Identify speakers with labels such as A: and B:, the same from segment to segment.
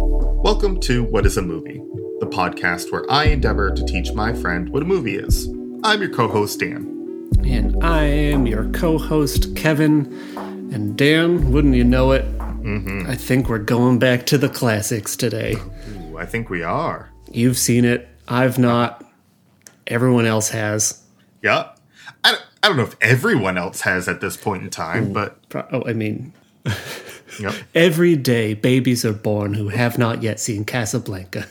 A: Welcome to What is a Movie, the podcast where I endeavor to teach my friend what a movie is. I'm your co host, Dan.
B: And I am your co host, Kevin. And Dan, wouldn't you know it? Mm-hmm. I think we're going back to the classics today.
A: Ooh, I think we are.
B: You've seen it, I've not. Everyone else has.
A: Yeah. I, don't- I don't know if everyone else has at this point in time, but
B: Oh, I mean,
A: yep.
B: every day babies are born who have not yet seen Casablanca.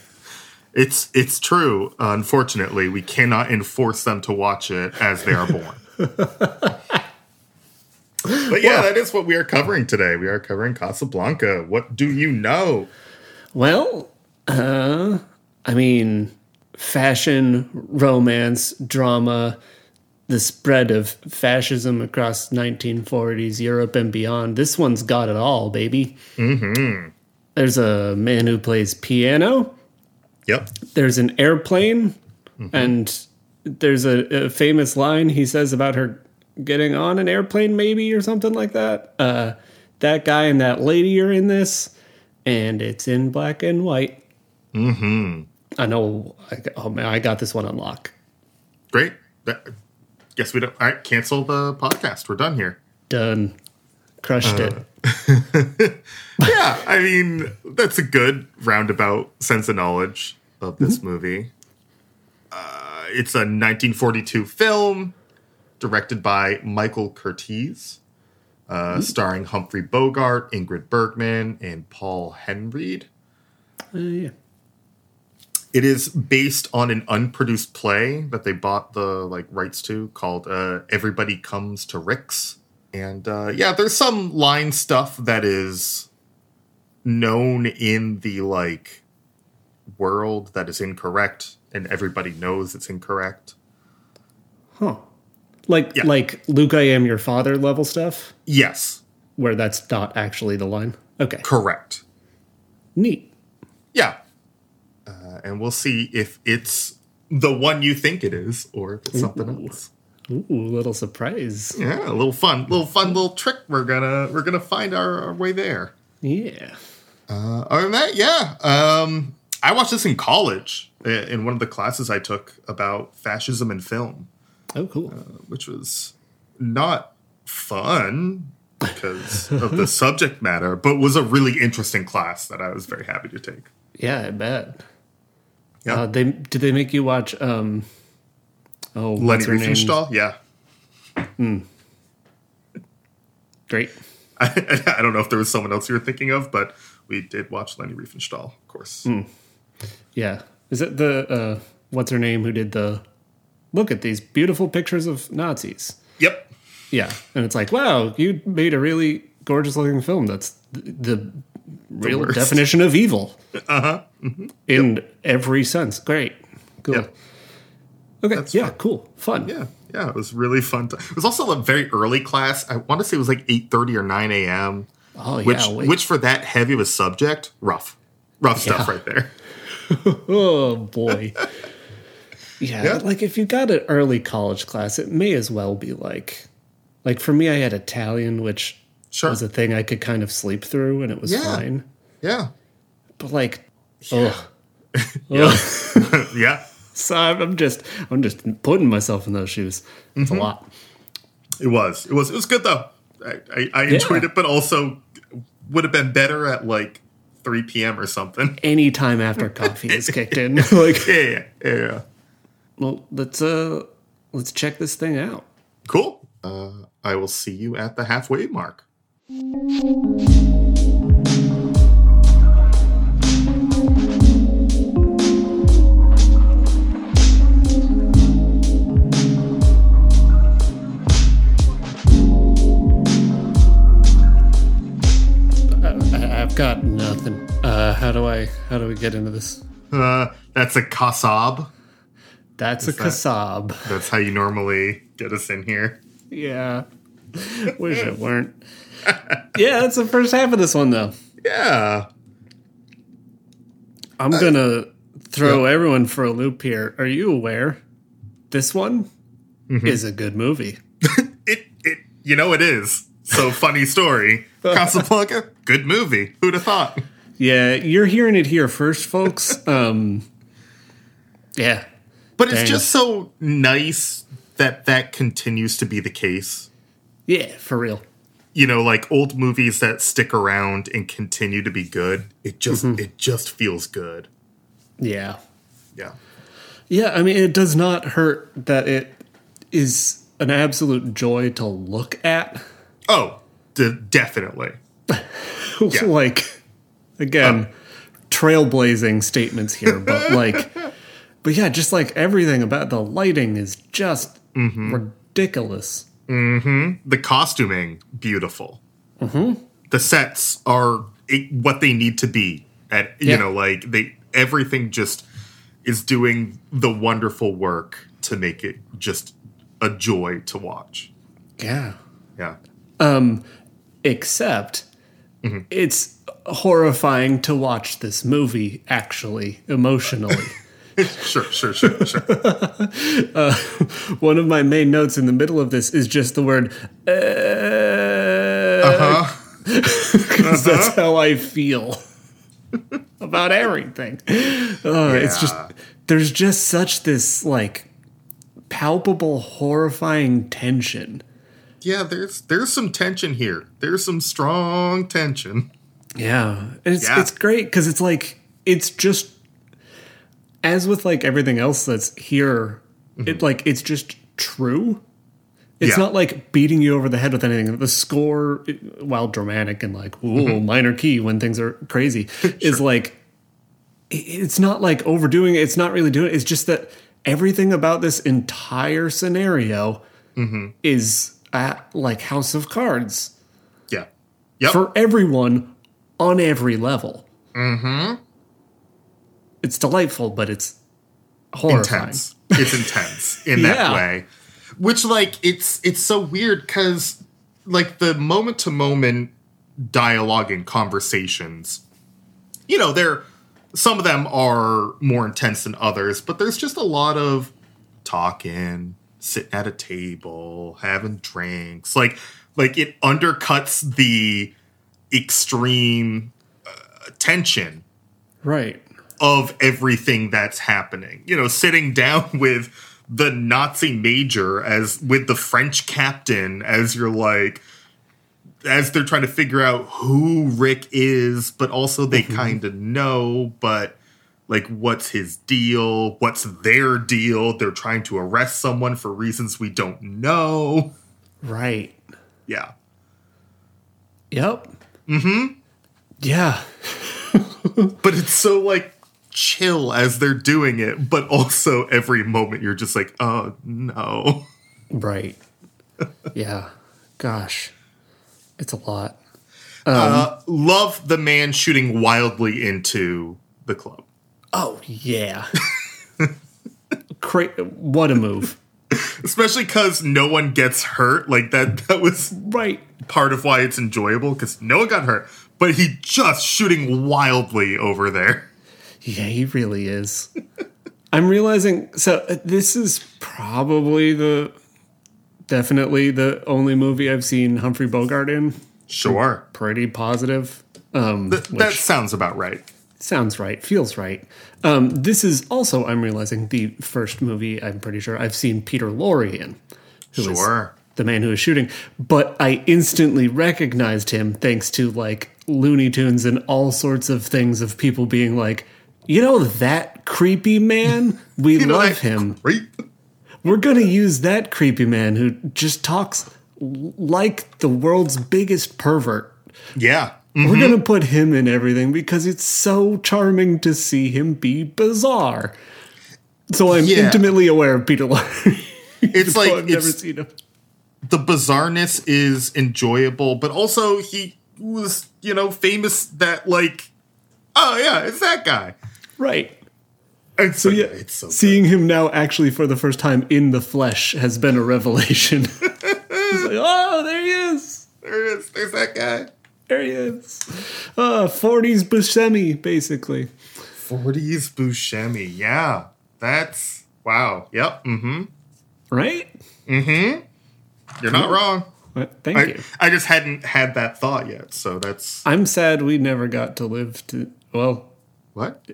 A: it's it's true. Unfortunately, we cannot enforce them to watch it as they are born. but yeah, that is what we are covering today. We are covering Casablanca. What do you know?
B: Well, uh, I mean, fashion, romance, drama, the spread of fascism across 1940s Europe and beyond. This one's got it all, baby. Mm-hmm. There's a man who plays piano.
A: Yep.
B: There's an airplane, and there's a, a famous line he says about her getting on an airplane, maybe or something like that. Uh, that guy and that lady are in this, and it's in black and white. Mm-hmm. I know. I, oh man, I got this one on lock.
A: Great. That, guess we don't. All right, cancel the podcast. We're done here.
B: Done. Crushed it.
A: yeah, I mean that's a good roundabout sense of knowledge of this movie. Uh, it's a 1942 film directed by Michael Curtiz, uh, starring Humphrey Bogart, Ingrid Bergman, and Paul Henreid.
B: Uh, yeah.
A: It is based on an unproduced play that they bought the like rights to called uh, "Everybody Comes to Rick's," and uh, yeah, there's some line stuff that is known in the like world that is incorrect, and everybody knows it's incorrect.
B: Huh. Like
A: Yeah.
B: like Luke, I am your father level stuff,
A: Yes,
B: where that's not actually the line. Okay.
A: correct.
B: Neat.
A: Yeah, uh, and we'll see if it's the one you think it is, or if it's something
B: Ooh.
A: else.
B: Ooh, a little surprise.
A: Yeah, a little fun, little fun, little trick. We're gonna we're gonna find our, our way there.
B: Yeah.
A: Uh, other than that, yeah, um, I watched this in college uh, in one of the classes I took about fascism and film,
B: Oh, cool.
A: which was not fun because of the subject matter, but was a really interesting class that I was very happy to take.
B: Yeah, I bet.
A: Yeah.
B: Uh, they did they make you watch? Um, oh,
A: Leni
B: what's her name?
A: Riefenstahl, yeah.
B: Great.
A: I, I don't know if there was someone else you were thinking of, but we did watch Leni Riefenstahl, of course.
B: Hmm. Yeah. Is it the uh, what's her name who did the? Look at these beautiful pictures of Nazis.
A: Yep.
B: Yeah, and it's like, wow, you made a really gorgeous looking film. That's the real
A: worst.
B: definition of evil. Uh huh. In every sense. Great. Cool.
A: Yep.
B: Okay.
A: That's
B: yeah.
A: fun.
B: Cool. Fun.
A: Yeah, yeah, it was really fun. To, it was also a very early class. I want to say it was like eight thirty or nine a.m.
B: Oh
A: Which,
B: yeah. Wait.
A: which for that heavy of a subject, rough, rough stuff
B: Yeah.
A: right there.
B: Oh boy. Yeah,
A: Yeah.
B: like if you got an early college class, it may as well be like, like for me, I had Italian, which
A: Sure.
B: was a thing I could kind of sleep through, and it was
A: Yeah.
B: fine.
A: Yeah,
B: But like, ugh.
A: yeah, yeah.
B: So I'm I'm just, I'm just putting myself in those shoes. It's
A: Mm-hmm.
B: a lot.
A: It was. It was. It was good though. I, I, I enjoyed
B: Yeah.
A: it, but also would have been better at like three p.m. or something.
B: Any time after coffee is kicked in, like,
A: Yeah, yeah, yeah. yeah.
B: well, let's uh, let's check this thing out.
A: Cool. Uh, I will see you at the halfway mark.
B: Got nothing. Uh, how do I, how do we get into this?
A: Uh, that's a kasab.
B: That's a
A: that-
B: kasab.
A: That's how you normally get us in here.
B: Yeah. Wish it weren't. Yeah, that's the first half of this one, though.
A: Yeah.
B: I'm gonna throw
A: yeah.
B: everyone for a loop here. Are you aware? This one is a good movie.
A: It it you know it is. So funny story. Casablanca, good movie. Who'd have thought?
B: Yeah, you're hearing it here first, folks. Um, yeah,
A: But it's just so nice that that continues to be the case.
B: yeah, for real.
A: You know, like old movies that stick around and continue to be good. It just
B: Mm-hmm.
A: it just feels good.
B: Yeah,
A: Yeah.
B: yeah. I mean, it does not hurt that it is an absolute joy to look at.
A: Oh, de- definitely. Yeah.
B: like, again, trailblazing statements here, but like, but yeah, just like everything about the lighting is just ridiculous.
A: The costuming beautiful. Mm-hmm. The sets are what they need to be. At you
B: Yeah.
A: know, like they everything just is doing the wonderful work to make it just a joy to watch.
B: Yeah.
A: Yeah.
B: Um, except it's horrifying to watch this movie actually emotionally
A: Sure, sure, sure, sure.
B: one of my main notes in the middle of this is just the word uh,
A: Uh-huh.
B: 'cause that's how i feel about everything oh, it's just there's just such this like palpable horrifying tension
A: Yeah, there's there's some tension here. There's some strong tension.
B: Yeah, and it's
A: Yeah.
B: it's great because it's like it's just as with like everything else that's here. It like it's just true. It's
A: Mm-hmm. Yeah.
B: not like beating you over the head with anything. The score, while dramatic and like ooh
A: Mm-hmm.
B: minor key when things are crazy, is like it's not like overdoing it. It's not really doing it. It's just that everything about this entire scenario
A: Mm-hmm.
B: is at like House of Cards
A: Yeah. Yep.
B: for everyone on every level. Mm-hmm. It's delightful, but it's horrifying.
A: intense. It's intense in that
B: Yeah.
A: way. Which like it's it's so weird cuz like the moment to moment dialogue and conversations you know, they're some of them are more intense than others, but there's just a lot of talking, sitting at a table, having drinks. Like like it undercuts the extreme uh, tension
B: Right.
A: Of everything that's happening. You know, sitting down with the Nazi major as with the French captain as you're like as they're trying to figure out who Rick is, but also they kind of know, but like what's his deal? What's their deal? They're trying to arrest someone for reasons we don't know.
B: Right.
A: Yeah.
B: Yep. Mm-hmm. Yeah.
A: But it's so like chill as they're doing it, but also every moment you're just like, "Oh, no."
B: Right. yeah. Gosh. It's a lot.
A: Uh, love the man shooting wildly into the club.
B: Oh, yeah. Cra- what a move.
A: Especially because no one gets hurt. Like that that was
B: Right.
A: part of why it's enjoyable, because no one got hurt. But he just shooting wildly over there.
B: Yeah, he really is. I'm realizing so uh, this is probably the definitely the only movie I've seen Humphrey Bogart in.
A: Sure.
B: Pretty positive. Um,
A: Th- that sounds about right.
B: sounds right, feels right. Um, this is also, I'm realizing, the first movie I'm pretty sure I've seen Peter Lorre in. who is
A: Sure.
B: the man who is shooting. But I instantly recognized him thanks to like Looney Tunes and all sorts of things of people being like, you know, that creepy man? We love him.
A: Great.
B: We're going to use that creepy man who just talks like the world's biggest pervert.
A: Yeah.
B: We're mm-hmm. going to put him in everything because it's so charming to see him be bizarre. So I'm
A: Yeah.
B: intimately aware of Peter Lorre.
A: It's like
B: I've never seen him.
A: the bizarreness is enjoyable, but also he was, you know, famous that like, oh yeah, it's that guy.
B: Right.
A: It's so
B: Yeah,
A: it's so
B: seeing him now actually for the first time in the flesh has been a revelation. He's like, oh, there he is.
A: there it is. There's that guy.
B: There he is. Uh, 40s Buscemi, basically.
A: 40s Buscemi. Yeah. That's wow. Yep. Mm-hmm.
B: Right? Mm hmm.
A: You're not wrong.
B: Well, Thank
A: I,
B: you.
A: I just hadn't had that thought yet. So that's
B: I'm sad we never got to live to. Well,
A: what?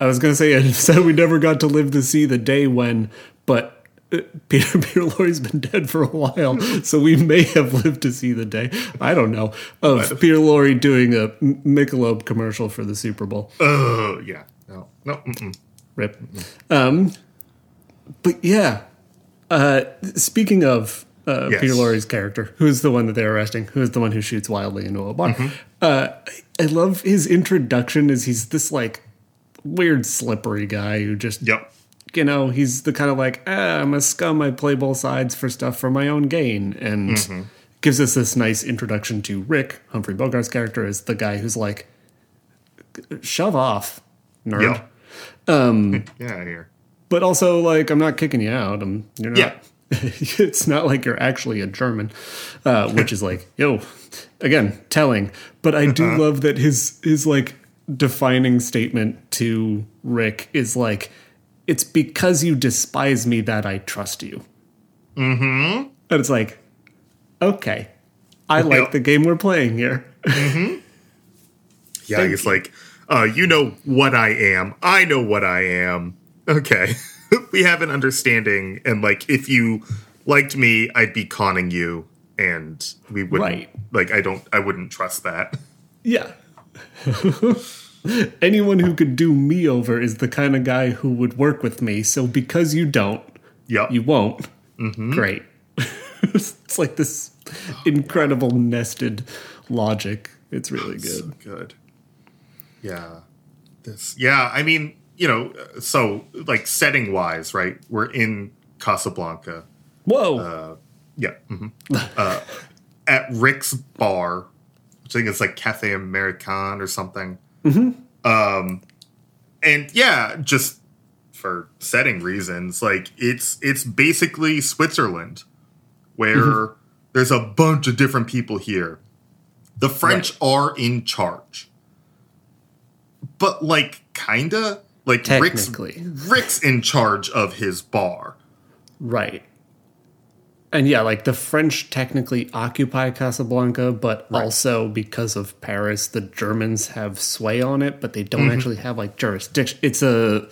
B: I was gonna say I'm sad we never got to live to see the day when, but uh, Peter Peter Lorre's been dead for a while, so we may have lived to see the day. I don't know of Peter Lorre doing a Michelob commercial for the Super Bowl.
A: Oh yeah. No. No. Mm-mm.
B: Rip. Um, but yeah, uh, speaking of uh,
A: Yes.
B: Peter Lorre's character, who's the one that they're arresting, who's the one who shoots wildly into a bar, uh, I love his introduction as he's this like weird slippery guy who just
A: Yep.
B: you know he's the kind of like ah, I'm a scum. I play both sides for stuff for my own gain, and gives us this nice introduction to Rick Humphrey Bogart's character as the guy who's like shove off, nerd.
A: Yep.
B: Um,
A: Yeah. Here.
B: but also like I'm not kicking you out. I'm you're not.
A: Yeah.
B: it's not like you're actually a German, uh, which is like yo, again telling. But I do love that his his like defining statement to Rick is like, "It's because you despise me that I trust you." Mm-hmm. And it's like, okay, I like
A: Yep.
B: the game we're playing here.
A: Yeah. he's like, uh, you know what I am. I know what I am. Okay. we have an understanding, and like, if you liked me, I'd be conning you, and we wouldn't.
B: Right.
A: Like, I don't. I wouldn't trust that.
B: Yeah. Anyone who could do me over is the kind of guy who would work with me. So because you don't,
A: Yep.
B: you won't. Great. it's like this incredible nested logic. It's really good.
A: So good. Yeah. This. Yeah. I mean, you know, uh, so like setting wise, right? We're in Casablanca.
B: Whoa.
A: Yeah. mhm. uh, at Rick's bar, which I think it's like Cafe American or something. Mm-hmm. Um, and yeah, just for setting reasons, like it's it's basically Switzerland, where there's a bunch of different people here. The French are in charge, but like kinda like Rick's. Rick's in charge of his bar.
B: right. And yeah, like the French technically occupy Casablanca, but also because of Paris, the Germans have sway on it, but they don't actually have like jurisdiction. It's a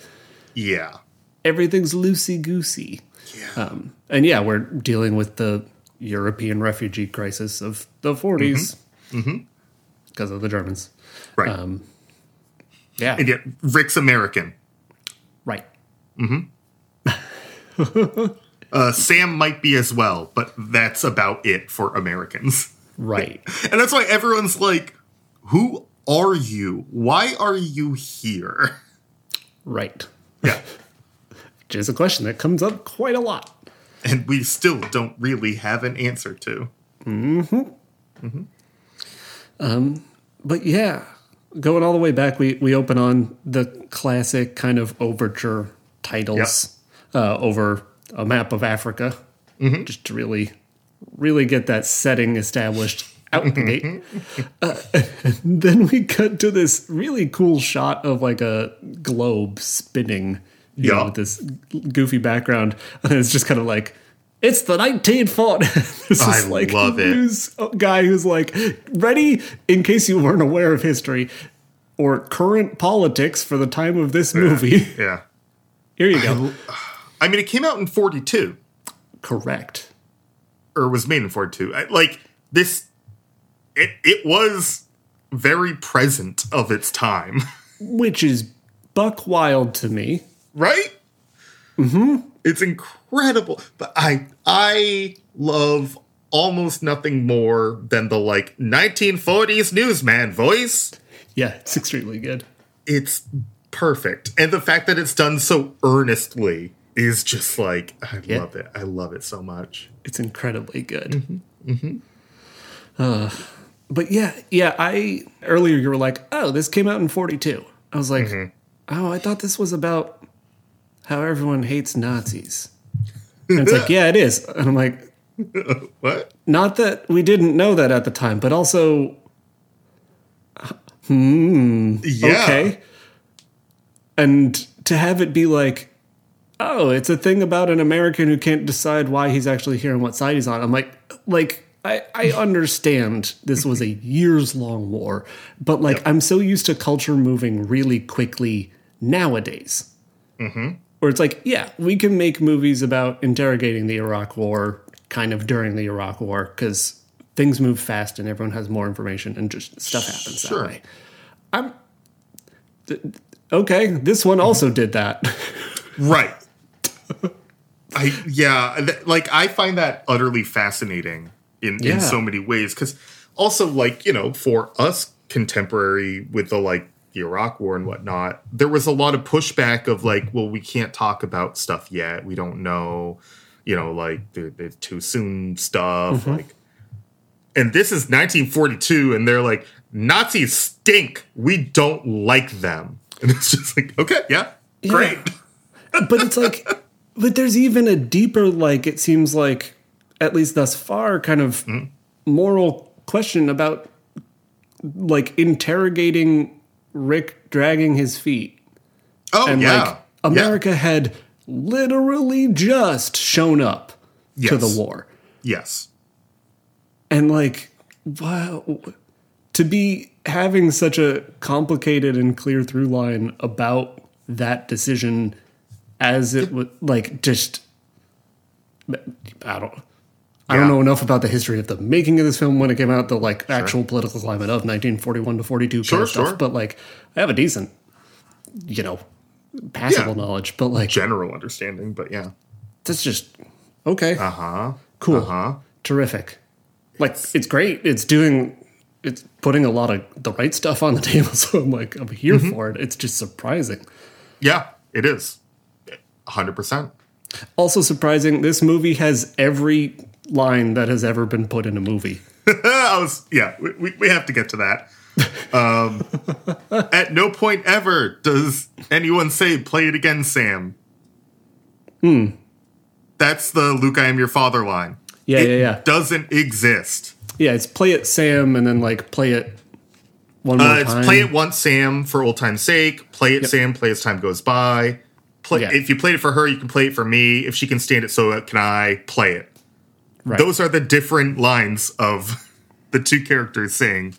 A: Yeah.
B: everything's loosey goosey.
A: Yeah.
B: Um, and yeah, we're dealing with the European refugee crisis of the 40s because of the Germans.
A: right.
B: Um, yeah,
A: and yet Rick's American.
B: right.
A: Uh, Sam might be as well, but that's about it for Americans.
B: Right.
A: And that's why everyone's like, who are you? Why are you here?
B: Right.
A: Yeah.
B: Which is a question that comes up quite a lot.
A: And we still don't really have an answer to.
B: But yeah, going all the way back, we, we open on the classic kind of overture titles uh, over a map of Africa, mm-hmm. just to really, really get that setting established out the gate. Mm-hmm. Uh, then we cut to this really cool shot of like a globe spinning, you know,
A: Yeah.
B: with this goofy background, and it's just kind of like. It's the 1940s. this
A: I
B: is like
A: love it.
B: news uh, guy who's like ready in case you weren't aware of history or current politics for the time of this movie.
A: Yeah.
B: Here you go.
A: I mean, it came out in 42,
B: Correct.
A: or was made in 42. I, like, this, it, it was very present of its time,
B: Which is buck wild to me.
A: right? Mm-hmm. It's incredible. But I, I love almost nothing more than the like 1940s newsman voice.
B: Yeah, it's extremely good.
A: it's perfect. And the fact that it's done so earnestly is just like I
B: Yeah.
A: love it. I love it so much.
B: It's incredibly good. Uh, but yeah, yeah, I earlier you were like, "Oh, this came out in 42." I was like, "Oh, I thought this was about how everyone hates Nazis." And it's like, "Yeah, it is." And I'm like,
A: What?
B: Not that we didn't know that at the time, but also, hmm,
A: Yeah.
B: okay. And to have it be like, oh, it's a thing about an American who can't decide why he's actually here and what side he's on. I'm like, like I, I understand this was a years long war, but like I'm so used to culture moving really quickly nowadays. Mm-hmm. Where it's like, yeah, we can make movies about interrogating the Iraq War kind of during the Iraq War because things move fast and everyone has more information and just stuff happens
A: Sure.
B: that way. I'm th- okay. This one also did that.
A: Right. I yeah, th- like I find that utterly fascinating in
B: Yeah.
A: in so many ways cuz also like, you know, for us contemporary with the like the Iraq war and whatnot, there was a lot of pushback of like, well, we can't talk about stuff yet. We don't know, you know, like the, the too soon stuff mm-hmm. like and this is 1942 and they're like Nazis stink. We don't like them. And it's just like, okay, yeah. Great.
B: but it's like but there's even a deeper like it seems like at least thus far kind of hmm. moral question about like interrogating rick dragging his feet.
A: Oh
B: and
A: yeah,
B: like america had literally just shown up to the war.
A: Yes,
B: and like wow to be having such a complicated and clear through line about that decision as it would like just i don't I don't know enough about the history of the making of this film when it came out, the like actual political climate of 1941 to 42
A: Sure,
B: kind of stuff.
A: sure.
B: But like, I have a decent, you know, passable
A: Yeah.
B: knowledge. But like,
A: general understanding, but yeah.
B: that's just okay.
A: Uh huh.
B: Cool.
A: Uh huh.
B: terrific. Like it's great. It's doing it's putting a lot of the right stuff on the table. So I'm like I'm here
A: Mm-hmm.
B: for it. It's just surprising.
A: Yeah, it is. Hundred percent.
B: Also surprising. This movie has every line that has ever been put in a movie.
A: I was yeah. We, we, have to get to that. Um, at no point ever does anyone say "Play it again, Sam." Hmm. That's the "Luke, I am your father" line.
B: Yeah,
A: it
B: yeah, yeah.
A: Doesn't exist.
B: Yeah, it's play it Sam and then like play it one more
A: Uh, it's
B: time.
A: play it once, Sam, for old time's sake. Play it, Sam. Play as time goes by. Play.
B: Yeah.
A: If you played it for her, you can play it for me. If she can stand it, so can I. Play it.
B: Right.
A: Those are the different lines of the two characters saying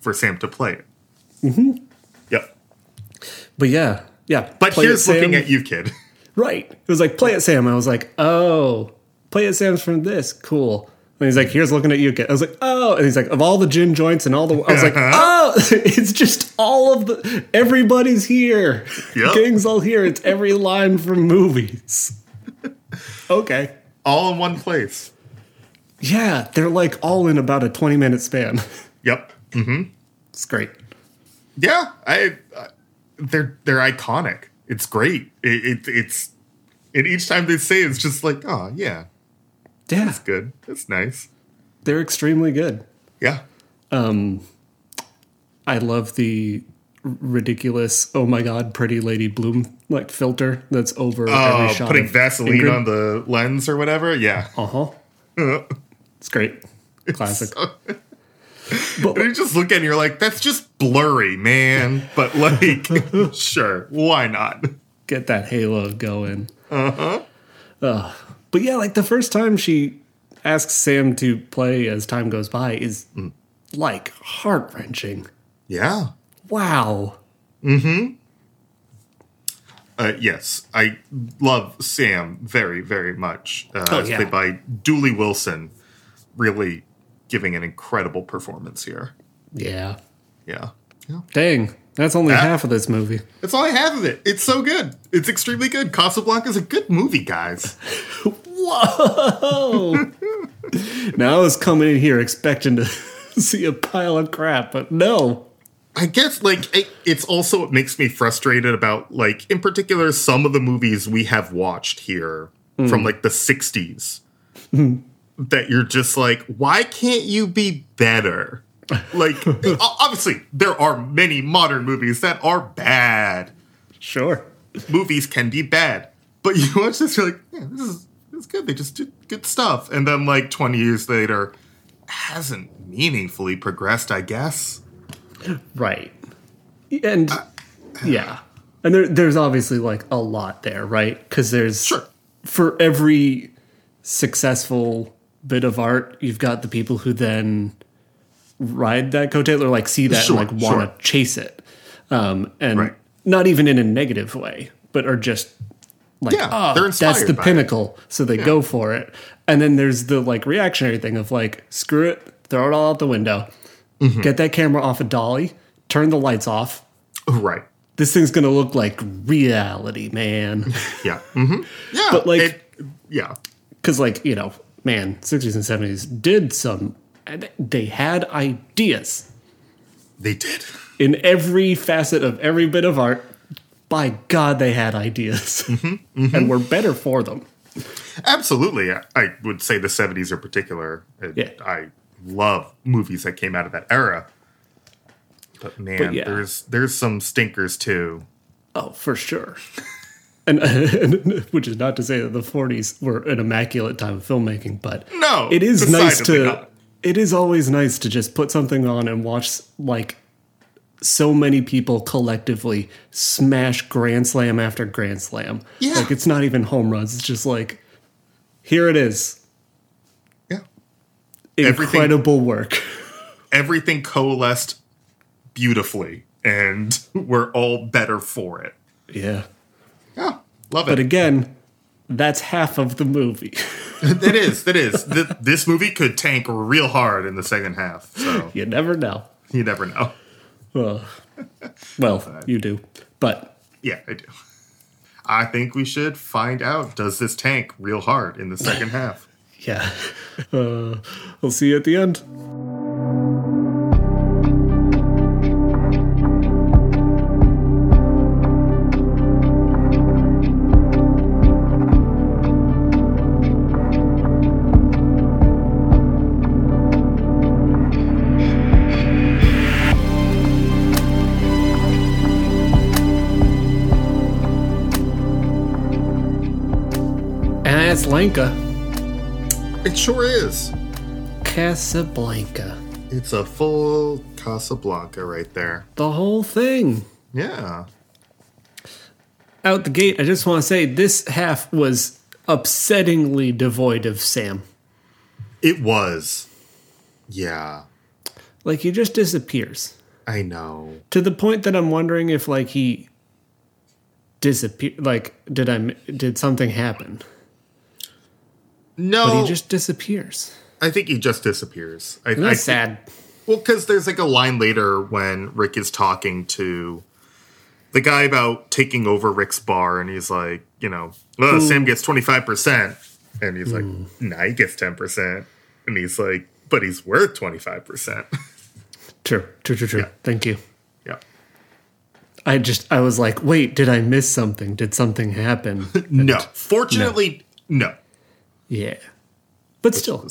A: for Sam to play it. Mm-hmm. Yep.
B: but yeah, yeah.
A: But
B: play it
A: here's looking
B: Sam.
A: at you, kid.
B: Right. It was like play it Sam. I was like, oh, play it Sam's from this. Cool. And he's like, here's looking at you. I was like, oh. And he's like, of all the gin joints and all the. I was like, oh, it's just all of the. Everybody's here.
A: Yep.
B: Gang's all here. It's every line from movies. okay.
A: All in one place.
B: Yeah, they're like all in about a 20 minute span.
A: Yep. Mm-hmm.
B: It's great.
A: Yeah. I. Uh, they're they're iconic. It's great. It, it it's. And each time they say, it, it's just like, oh yeah,
B: Yeah, That's
A: good. That's nice.
B: they're extremely good.
A: Yeah.
B: Um, I love the ridiculous, oh my god, pretty lady bloom like filter that's over
A: Oh,
B: every shot.
A: putting Vaseline
B: Ingrid.
A: on the lens or whatever. Yeah.
B: Uh huh. it's great. Classic.
A: And you just look at it and you're like, that's just blurry, man. But like, sure, why not?
B: Get that halo going. Uh huh. But yeah, like the first time she asks Sam to play as time goes by is like heart wrenching.
A: Yeah.
B: Wow. Mm-hmm.
A: Uh, yes, I love Sam very, very much. Uh,
B: Oh, yeah.
A: played by Dooley Wilson, really giving an incredible performance here.
B: Yeah.
A: Yeah. Yeah.
B: Dang. That's only
A: Yeah.
B: half of this movie.
A: That's all I have of it. It's so good. It's extremely good. Casablanca is a good movie, guys.
B: Whoa! now I was coming in here expecting to see a pile of crap, but no.
A: I guess like it, it's also what makes me frustrated about like in particular some of the movies we have watched here hmm. from like the 60s hmm. that you're just like why can't you be better? Like obviously there are many modern movies that are bad.
B: Sure.
A: Movies can be bad. But you watch this you're like yeah, this is this is good. They just did good stuff. And then like 20 years later hasn't meaningfully progressed, I guess.
B: Right. And uh, yeah. And there, there's obviously like a lot there, right? Because there's
A: Sure.
B: for every successful bit of art, you've got the people who then ride that coattail or like see that
A: Sure,
B: and like want to
A: sure.
B: chase it. Um, and
A: Right.
B: not even in a negative way, but are just like,
A: Yeah,
B: oh, that's the
A: by it."
B: pinnacle. So they go for it. And then there's the like reactionary thing of like, screw it, throw it all out the window,
A: Mm-hmm.
B: get that camera off a dolly, turn the lights off.
A: Right.
B: This thing's gonna look like reality, man.
A: Yeah. hmm Yeah.
B: But, like-
A: it- yeah.
B: Because, like, you know, man, 60s and 70s did some, they had ideas
A: They did.
B: in every facet of every bit of art. By God, they had ideas.
A: Mm-hmm,
B: And we're better for them.
A: Absolutely. I- I would say the 70s in particular.
B: Yeah.
A: I love movies that came out of that era. But man,
B: yeah.
A: there's there's some stinkers too.
B: Oh, for sure. And, and which is not to say that the 40s were an immaculate time of filmmaking, but
A: No,
B: it is nice to.
A: not.
B: It is always nice to just put something on and watch like so many people collectively smash grand slam after grand slam.
A: Yeah.
B: Like it's not even home runs. It's just like here it is.
A: Yeah. Everything-
B: Incredible work.
A: Everything coalesced beautifully and we're all better for it.
B: yeah.
A: Yeah. Love it.
B: But again, that's half of the movie.
A: It is. It is. Th- this movie could tank real hard in the second half. So
B: you never know.
A: you never know.
B: Well, well, you do. But
A: Yeah, I do. I think we should find out does this tank real hard in the second half?
B: yeah. Uh, we'll see you at the end. Lanka,
A: It sure is.
B: Casablanca.
A: It's a full Casablanca right there.
B: The whole thing.
A: Yeah.
B: Out the gate, I just want to say this half was upsettingly devoid of Sam.
A: It was. Yeah.
B: Like he just disappears.
A: I know.
B: to the point that I'm wondering if like he disappeared. Like, did I did something happen?
A: No,
B: But he just disappears.
A: I think he just disappears. I,
B: And
A: I
B: that's sad.
A: Well, because there's like a line later when Rick is talking to the guy about taking over Rick's bar, and he's like, you know, Sam gets 25%. And he's like, hmm. nah, he gets 10%. And he's like, but he's worth 25%.
B: True, true, true, true. Thank you.
A: yeah.
B: I just I was like, wait, did I miss something? Did something happen?
A: No. Fortunately, no.
B: Yeah, but still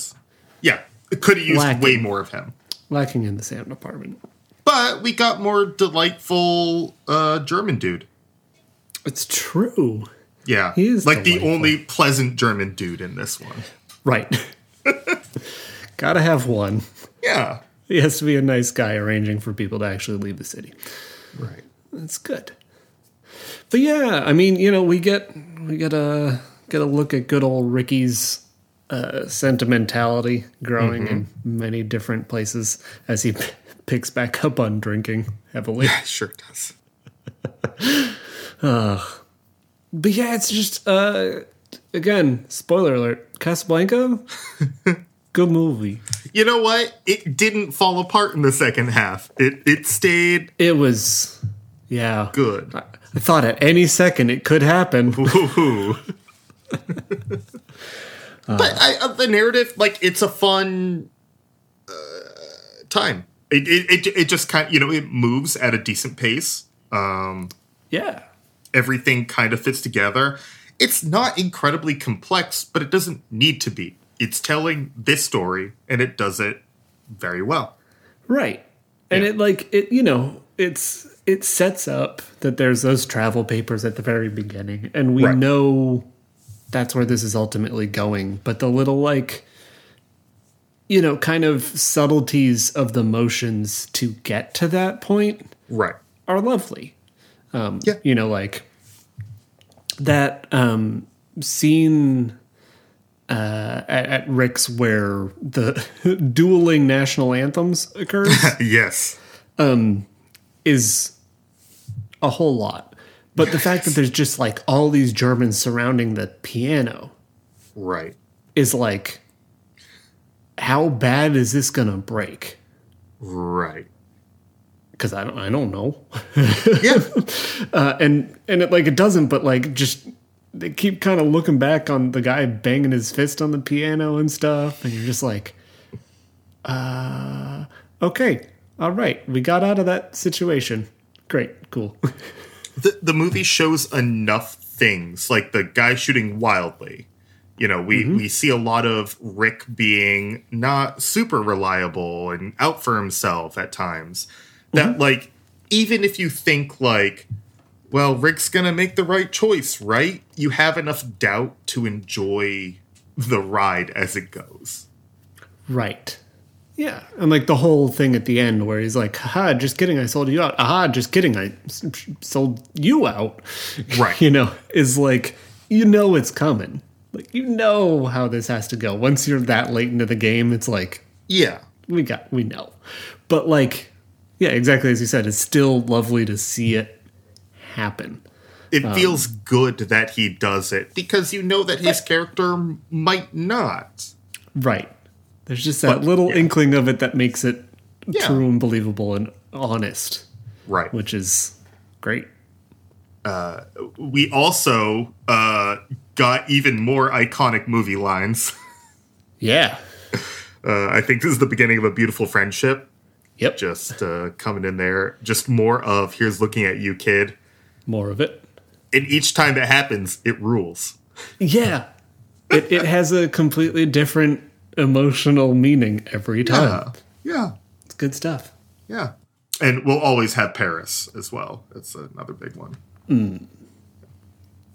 A: Yeah. it Could have used
B: Lacking.
A: way more of him.
B: lacking in the Sam department.
A: But we got more delightful uh, German dude.
B: It's true,
A: Yeah.
B: He is
A: like
B: delightful.
A: the only pleasant German dude in this one.
B: right? Gotta have one.
A: Yeah.
B: He has to be a nice guy arranging for people to actually leave the city.
A: Right.
B: That's good. But yeah, I mean, you know, we get we get a get a look at good old Ricky's uh, sentimentality growing in many different places as he p- picks back up on drinking heavily.
A: Yeah, Sure does.
B: But yeah, it's just uh, again, spoiler alert: Casablanca, good movie.
A: You know what? It didn't fall apart in the second half. It it stayed
B: It was, yeah,
A: good.
B: I, I thought at any second it could happen.
A: Woohoo. but I, uh, the narrative, like, it's a fun uh, time. It, it it it just kind, you know, it moves at a decent pace. Um,
B: Yeah,
A: everything kind of fits together. It's not incredibly complex, but it doesn't need to be. It's telling this story, and it does it very well.
B: Right. And
A: Yeah.
B: it like it you know, it's it sets up that there's those travel papers at the very beginning and we
A: Right.
B: know that's where this is ultimately going, but the little like you know, kind of subtleties of the motions to get to that point
A: Right.
B: are lovely. Um
A: Yeah.
B: you know like that um scene uh, at, at Rick's where the dueling national anthems occurs
A: yes.
B: Um, is a whole lot. But the fact that there's just like all these Germans surrounding the piano
A: Right.
B: is like, how bad is this gonna break?
A: Right.
B: Because I don't, I don't know.
A: Yeah.
B: Uh, and and it like it doesn't, but like just they keep kind of looking back on the guy banging his fist on the piano and stuff, and you're just like, uh, okay, all right, we got out of that situation. Great, cool.
A: the, the movie shows enough things like the guy shooting wildly. You know we mm-hmm. we see a lot of rick being not super reliable and out for himself at times. That mm-hmm. like even if you think like well rick's gonna make the right choice right? You have enough doubt to enjoy the ride as it goes.
B: Right. Yeah, and like the whole thing at the end where he's like, "Haha, just kidding, I sold you out." Aha, just kidding, I sold you out.
A: Right.
B: you know, is like you know it's coming. Like you know how this has to go. Once you're that late into the game, it's like
A: yeah
B: we got we know but like yeah exactly as you said it's still lovely to see it happen
A: it um, feels good that he does it because you know that his character might not
B: right there's just that
A: But,
B: little
A: yeah.
B: inkling of it that makes it
A: Yeah.
B: true and believable and honest
A: right
B: which is great Uh,
A: we also uh, got even more iconic movie lines.
B: yeah
A: Uh, I think this is the beginning of a beautiful friendship.
B: yep
A: Just uh, coming in there, just more of "Here's looking at you, kid."
B: more of it
A: And each time that happens, it rules.
B: yeah it, it has a completely different emotional meaning every time
A: yeah,
B: it's good stuff
A: yeah. And we'll always have Paris as well. It's another big one.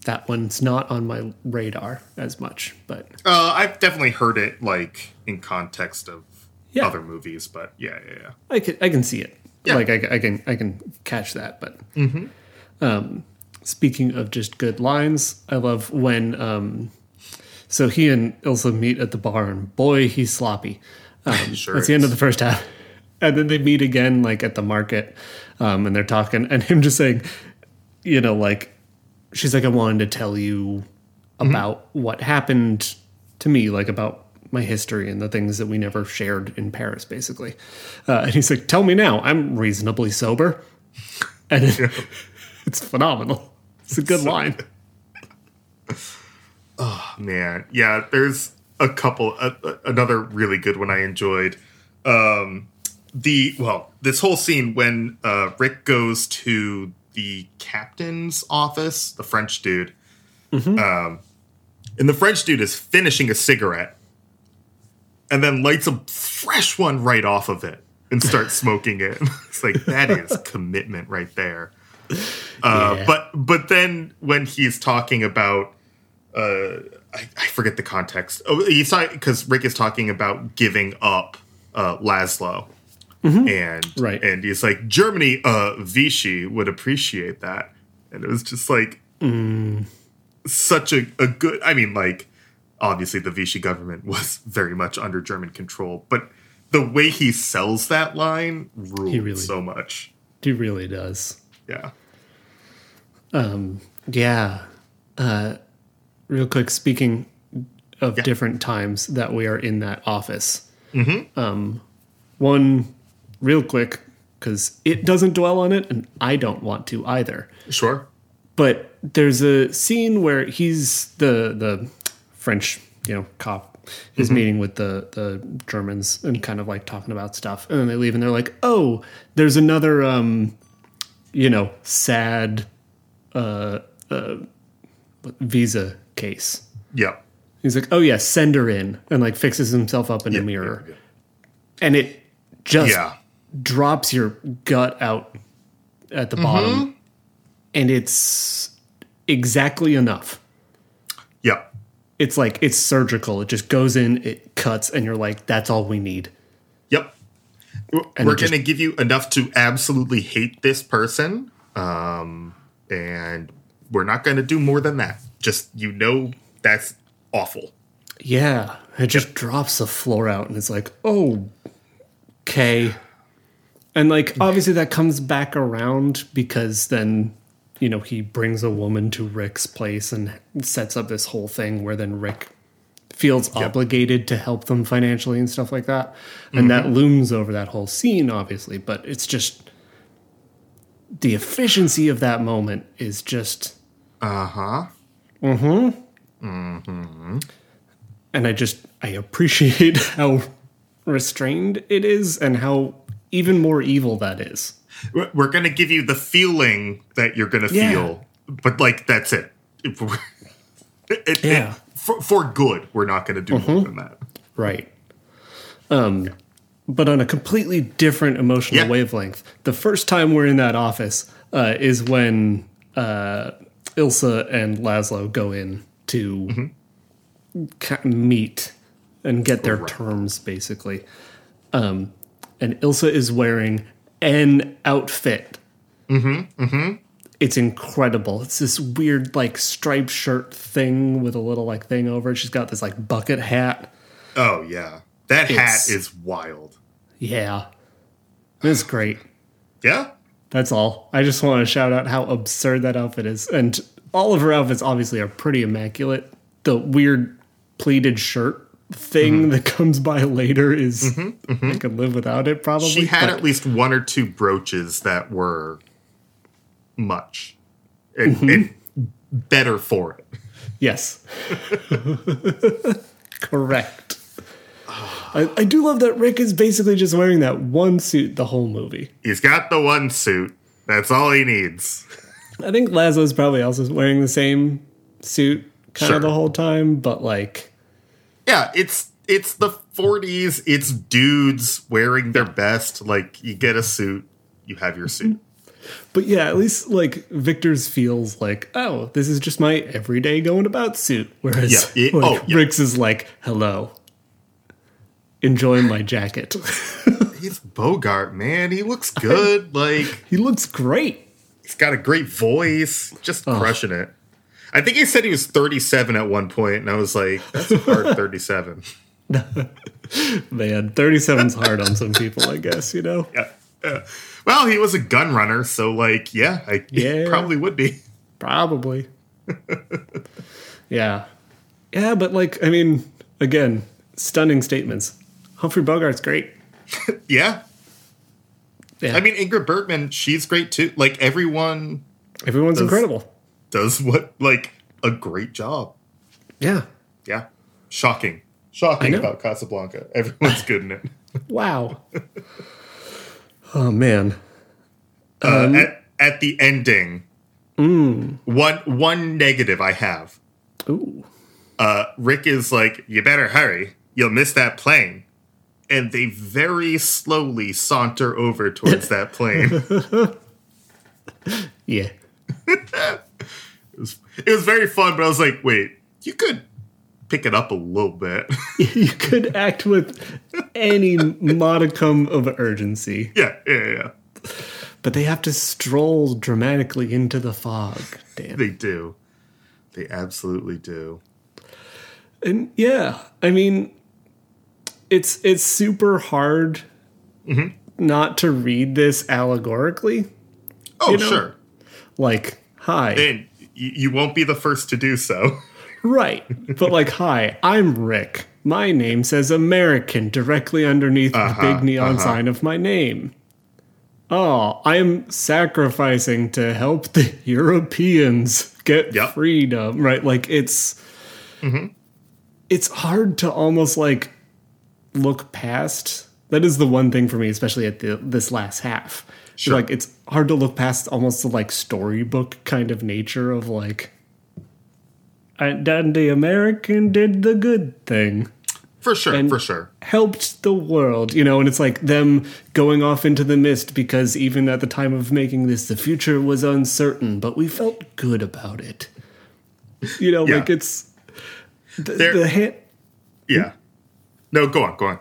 B: that one's not on my radar as much but
A: Uh, I've definitely heard it like in context of
B: Yeah.
A: other movies, but yeah, yeah, yeah.
B: I can I can see it.
A: Yeah.
B: Like I, I can I can catch that. But um, speaking of just good lines, I love when um, so he and Ilsa meet at the bar, and boy, he's sloppy. Um,
A: Sure
B: that's the end of the first half, and then they meet again, like at the market, um, and they're talking, and him just saying, you know, like she's like, I wanted to tell you about what happened to me, like about my history and the things that we never shared in Paris, basically. Uh, and he's like, Tell me now, I'm reasonably sober. And it- it's phenomenal. It's a good line.
A: Oh man, yeah, there's a couple. Uh, another really good one I enjoyed. Um, the well, this whole scene when uh, Rick goes to the captain's office, the French dude, um, and the French dude is finishing a cigarette, and then lights a fresh one right off of it and starts smoking it. it's like that is commitment right there. Uh,
B: Yeah.
A: But but then when he's talking about uh, I, I forget the context. Oh, he's talking because Rick is talking about giving up uh, Laszlo, and
B: Right.
A: and he's like Germany, uh, Vichy would appreciate that, and it was just like such a, a good. I mean, like obviously the Vichy government was very much under German control, but the way he sells that line ruled
B: really-
A: so much.
B: He really does.
A: Yeah. Um.
B: Yeah. Uh, real quick, speaking of
A: Yeah.
B: different times that we are in that office. Um, one, real quick, because it doesn't dwell on it, and I don't want to either.
A: Sure.
B: But there's a scene where he's the the French, you know, cop is meeting with the the Germans and kind of like talking about stuff, and then they leave, and they're like, "Oh, there's another, um, you know, sad uh, uh, visa case."
A: Yeah.
B: He's like, "Oh yeah, send her in," and like fixes himself up in a mirror,
A: yeah,
B: and it just
A: Yeah.
B: drops your gut out at the bottom, and it's exactly enough.
A: Yeah,
B: It's like it's surgical. It just goes in, it cuts, and you're like, "That's all we need."
A: Yep. We're
B: And
A: we're going to give you enough to absolutely hate this person. Um, and we're not going to do more than that. Just, you know, that's awful.
B: Yeah, it just drops the floor out, and it's like, oh, okay. And like, obviously, that comes back around because then, you know, he brings a woman to Rick's place and sets up this whole thing where then Rick feels obligated to help them financially and stuff like that. And that mm-hmm. looms over that whole scene, obviously, but it's just the efficiency of that moment is just uh-huh.
A: Uh huh.
B: and I just I appreciate how restrained it is and how even more evil that is.
A: We're we're gonna give you the feeling that you're gonna
B: Yeah.
A: feel, but like that's it. It- it-
B: Yeah. Mm-hmm.
A: for, for good, we're not gonna do more than that.
B: Right. Um but on a completely different emotional
A: Yeah.
B: wavelength. The first time we're in that office uh, is when uh, Ilsa and Laszlo go in to
A: Mm-hmm.
B: meet and get their terms, basically. Um, and Ilsa is wearing an outfit. Mm-hmm. Mm-hmm. It's incredible. It's this weird, like striped shirt thing with a little like thing over it. She's got this like bucket hat.
A: Oh yeah, that
B: It's-
A: hat is wild.
B: Yeah, it's great.
A: Yeah,
B: That's all. I just want to shout out how absurd that outfit is. And all of her outfits obviously are pretty immaculate. The weird pleated shirt thing mm-hmm. that comes by later is mm-hmm, mm-hmm. I could live without it probably.
A: she had
B: but-
A: at least one or two brooches that were much and,
B: Mm-hmm.
A: and better for it.
B: Yes. Correct. I, I do love that Rick is basically just wearing that one suit the whole movie.
A: He's got the one suit. That's all he needs.
B: I think Laszlo's probably also wearing the same suit kind
A: Sure.
B: of the whole time, but like
A: Yeah, it's it's the 40s. It's dudes wearing their best. Like you get a suit, you have your suit.
B: But yeah, at least like Victor's feels like, oh, this is just my everyday going about suit. Whereas
A: Yeah, it-
B: like,
A: oh, yeah.
B: Rick's is like, hello, enjoy my jacket.
A: He's Bogart, man. He looks good. Like
B: he looks great.
A: he's got a great voice. Just oh. crushing it. I think he said he was 37 at one point, and I was like, that's a hard 37.
B: Man, 37's hard on some people, I guess, you know?
A: Yeah. yeah. Well, he was a gun runner, so like, yeah, I
B: Yeah.
A: probably would be.
B: Probably. yeah. Yeah, but like, I mean, again, stunning statements. Humphrey Bogart's great.
A: Yeah.
B: Yeah.
A: I mean, Ingrid Bergman, she's great too. Like everyone
B: everyone's incredible.
A: does what like a great job.
B: Yeah.
A: Yeah. Shocking. Shocking about Casablanca. Everyone's good in it.
B: Wow. oh, man.
A: Uh,
B: Um,
A: at, at the ending,
B: Mm.
A: one one negative I have.
B: Ooh.
A: Uh, Rick is like, "You better hurry. You'll miss that plane." And they very slowly saunter over towards that plane.
B: Yeah.
A: It was, it was very fun, but I was like, "Wait, you could pick it up a little bit."
B: you could act with any modicum of urgency,
A: yeah, yeah, yeah.
B: but they have to stroll dramatically into the fog. Damn.
A: They do. They absolutely do.
B: And yeah, I mean, it's it's super hard not to read this allegorically.
A: Oh,
B: You know-
A: sure.
B: Like, hi,
A: And you, won't be the first to do so.
B: right? But like, hi, I'm Rick. My name says American directly underneath
A: Uh-huh,
B: the big neon
A: uh-huh.
B: sign of my name. Oh, I'm sacrificing to help the Europeans get
A: Yep.
B: freedom, right? Like it's it's hard to almost like look past. That is the one thing for me, especially at the this last half.
A: Sure.
B: Like it's hard to look past almost the like storybook kind of nature of like and the American did the good thing
A: For sure,
B: And-
A: for sure.
B: helped the world, you know, and it's like them going off into the mist because even at the time of making this, the future was uncertain, but we felt good about it. You know,
A: Yeah.
B: like it's the,
A: There-
B: the.
A: Yeah. No, go on, go on.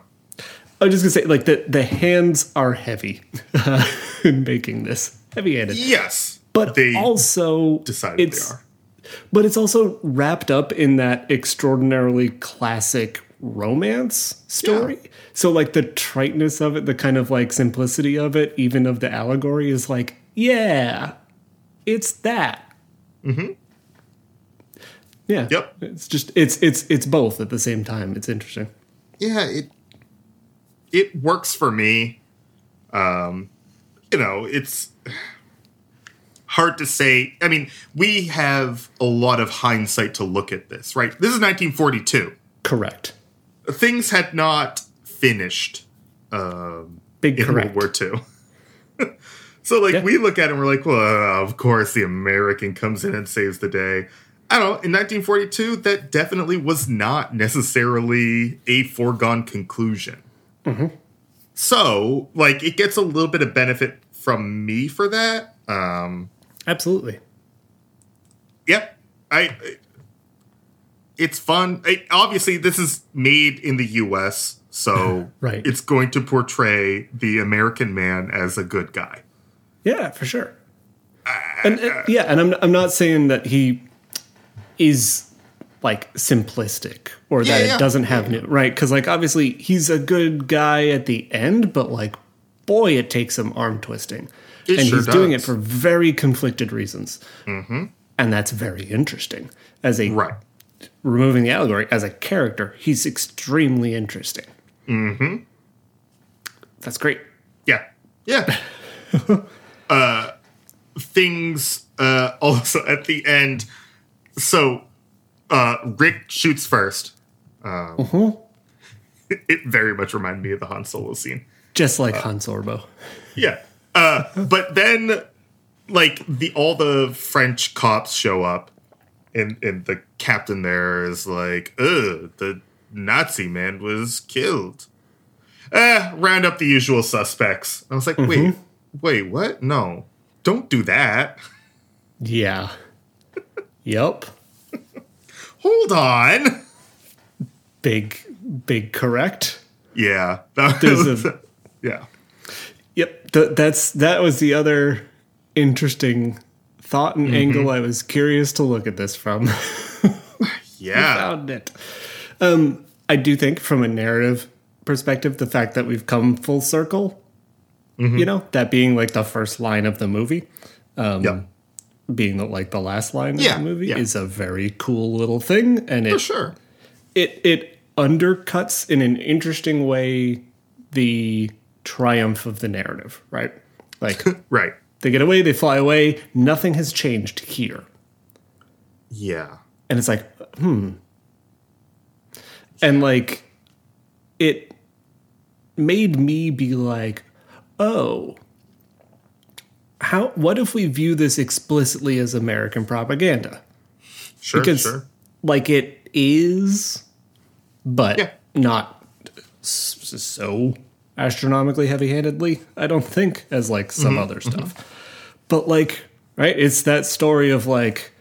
B: I was just gonna say, like the the hands are heavy in making this heavy handed,
A: Yes.
B: but
A: they
B: also
A: decided
B: it's
A: they are.
B: but it's also wrapped up in that extraordinarily classic romance story.
A: Yeah.
B: So like the triteness of it, the kind of like simplicity of it, even of the allegory is like, yeah, it's that. Mm-hmm. Yeah.
A: Yep.
B: It's just it's it's it's both at the same time. It's interesting.
A: Yeah, it it works for me. Um, you know, it's hard to say. I mean, we have a lot of hindsight to look at this, right? This is 1942.
B: Correct.
A: Things had not finished um,
B: Big
A: in
B: correct.
A: World War II. so, like,
B: Yeah.
A: we look at it and we're like, well, of course, the American comes in and saves the day. I don't know. In 1942, that definitely was not necessarily a foregone conclusion. So, like, it gets a little bit of benefit from me for that. Um,
B: Absolutely.
A: Yep. I. I- It's fun. I, obviously, this is made in the U.S., so
B: Right.
A: it's going to portray the American man as a good guy.
B: Yeah, for sure. And uh, yeah, and I'm I'm not saying that he is like simplistic or that
A: Yeah, yeah.
B: it doesn't have new right because like obviously he's a good guy at the end, but like boy, it takes some arm twisting,
A: It
B: and
A: sure
B: he's doing it for very conflicted reasons, mm-hmm. and that's very interesting as a
A: Right.
B: removing the allegory as a character. He's extremely interesting. Mm-hmm. That's great.
A: Yeah. Yeah. uh, things uh, also at the end. So uh, Rick shoots first. Um, it, very much reminded me of the Han Solo scene.
B: Just like Han Sorbo.
A: Yeah. Uh, but then, like the all the French cops show up, and and the captain there is like, "Ugh, the Nazi man was killed." Eh, round up the usual suspects. I was like, wait, wait, what? No, don't do that.
B: Yeah. Yep.
A: Hold on.
B: Big, big correct.
A: Yeah,
B: There's a-
A: yeah,
B: Yep. Th- that's that was the other interesting thought and mm-hmm. angle I was curious to look at this from.
A: yeah,
B: Found it. Um, I do think from a narrative perspective, the fact that we've come full circle, mm-hmm. you know, that being like the first line of the movie, um,
A: yeah,
B: being the, like the last line
A: Yeah,
B: of the movie
A: yeah.
B: is a very cool little thing, and
A: for
B: it
A: sure.
B: it it undercuts in an interesting way the triumph of the narrative, right? Like
A: Right.
B: they get away, they fly away, nothing has changed here.
A: Yeah.
B: And it's like, hmm. And like it made me be like, oh, how what if we view this explicitly as American propaganda?
A: Sure.
B: because
A: sure.
B: like it is but
A: Yeah.
B: not so astronomically heavy-handedly i don't think as like some
A: Mm-hmm.
B: other stuff but like right it's that story of like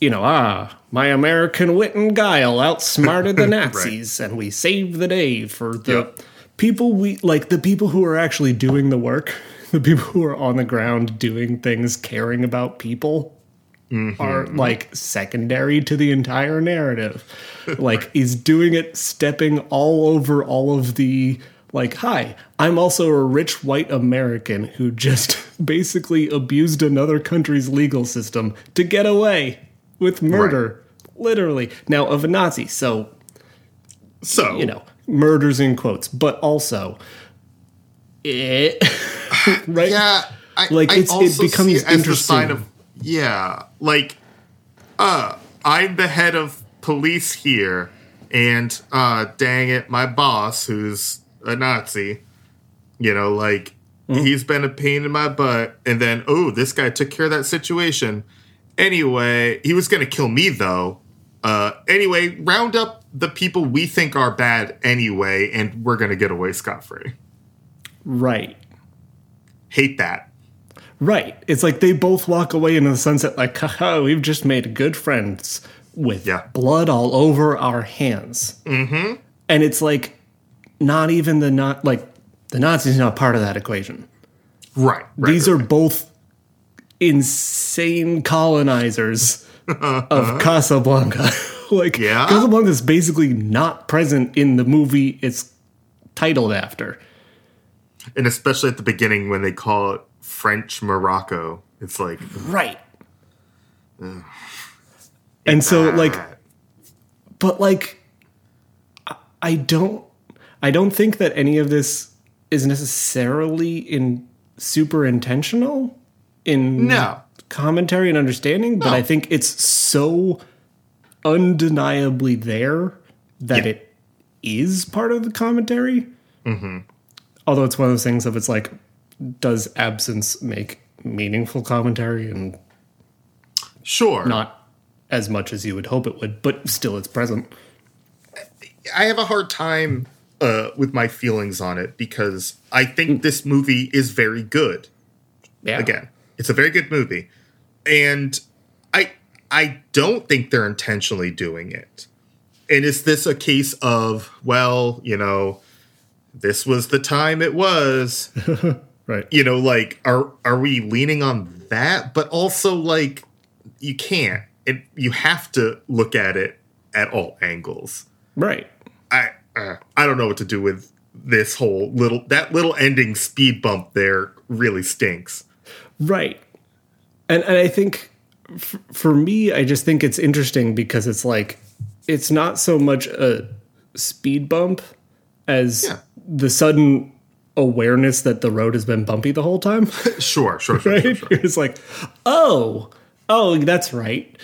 B: you know ah my american wit and guile outsmarted the nazis and we saved the day for the
A: Yep.
B: people we like the people who are actually doing the work the people who are on the ground doing things caring about people mm-hmm, are mm-hmm. like secondary to the entire narrative. Like he's doing it stepping all over all of the like hi, I'm also a rich white American who just basically abused another country's legal system to get away with murder. Literally. Now of a Nazi, so
A: So
B: you know, murders in quotes, but also it right?
A: Yeah, I,
B: Like,
A: I
B: it's- it becomes
A: see it as the sign
B: interesting.
A: of yeah, like uh, I'm the head of police here, and uh, dang it, my boss, who's a Nazi, you know, like
B: Mm-hmm.
A: he's been a pain in my butt, and then oh, this guy took care of that situation. Anyway, he was gonna kill me though. Uh, anyway, round up the people we think are bad anyway, and we're gonna get away scot free.
B: Right.
A: Hate that.
B: Right. It's like they both walk away into the sunset like, haha, we've just made good friends with
A: Yeah.
B: blood all over our hands. Mm-hmm. And it's like not even the not like the Nazis not part of that equation.
A: Right. right
B: These
A: right,
B: are both insane colonizers of Casablanca. like
A: Yeah?
B: Casablanca is basically not present in the movie it's titled after.
A: And especially at the beginning when they call it French Morocco, it's like
B: Right. and so like but like I- I don't I don't think that any of this is necessarily in super intentional in
A: no,
B: commentary and understanding, but
A: No.
B: I think it's so undeniably there that
A: Yeah.
B: it is part of the commentary. Mm-hmm. Although it's one of those things of it's like, does absence make meaningful commentary and
A: sure.
B: not as much as you would hope it would, but still it's present.
A: I have a hard time uh, with my feelings on it because I think this movie is very good.
B: Yeah.
A: Again, it's a very good movie, and I I don't think they're intentionally doing it. And is this a case of well, you know, this was the time it was,
B: Right.
A: you know, like are are we leaning on that? But also like you can't. It you have to look at it at all angles.
B: Right.
A: I uh, I don't know what to do with this whole little that little ending speed bump there really stinks.
B: Right. And and I think f- for me I just think it's interesting because it's like it's not so much a speed bump as
A: Yeah.
B: The sudden awareness that the road has been bumpy the whole time.
A: Sure, sure, sure,
B: right?
A: sure, sure.
B: It's like, "Oh, oh, that's right."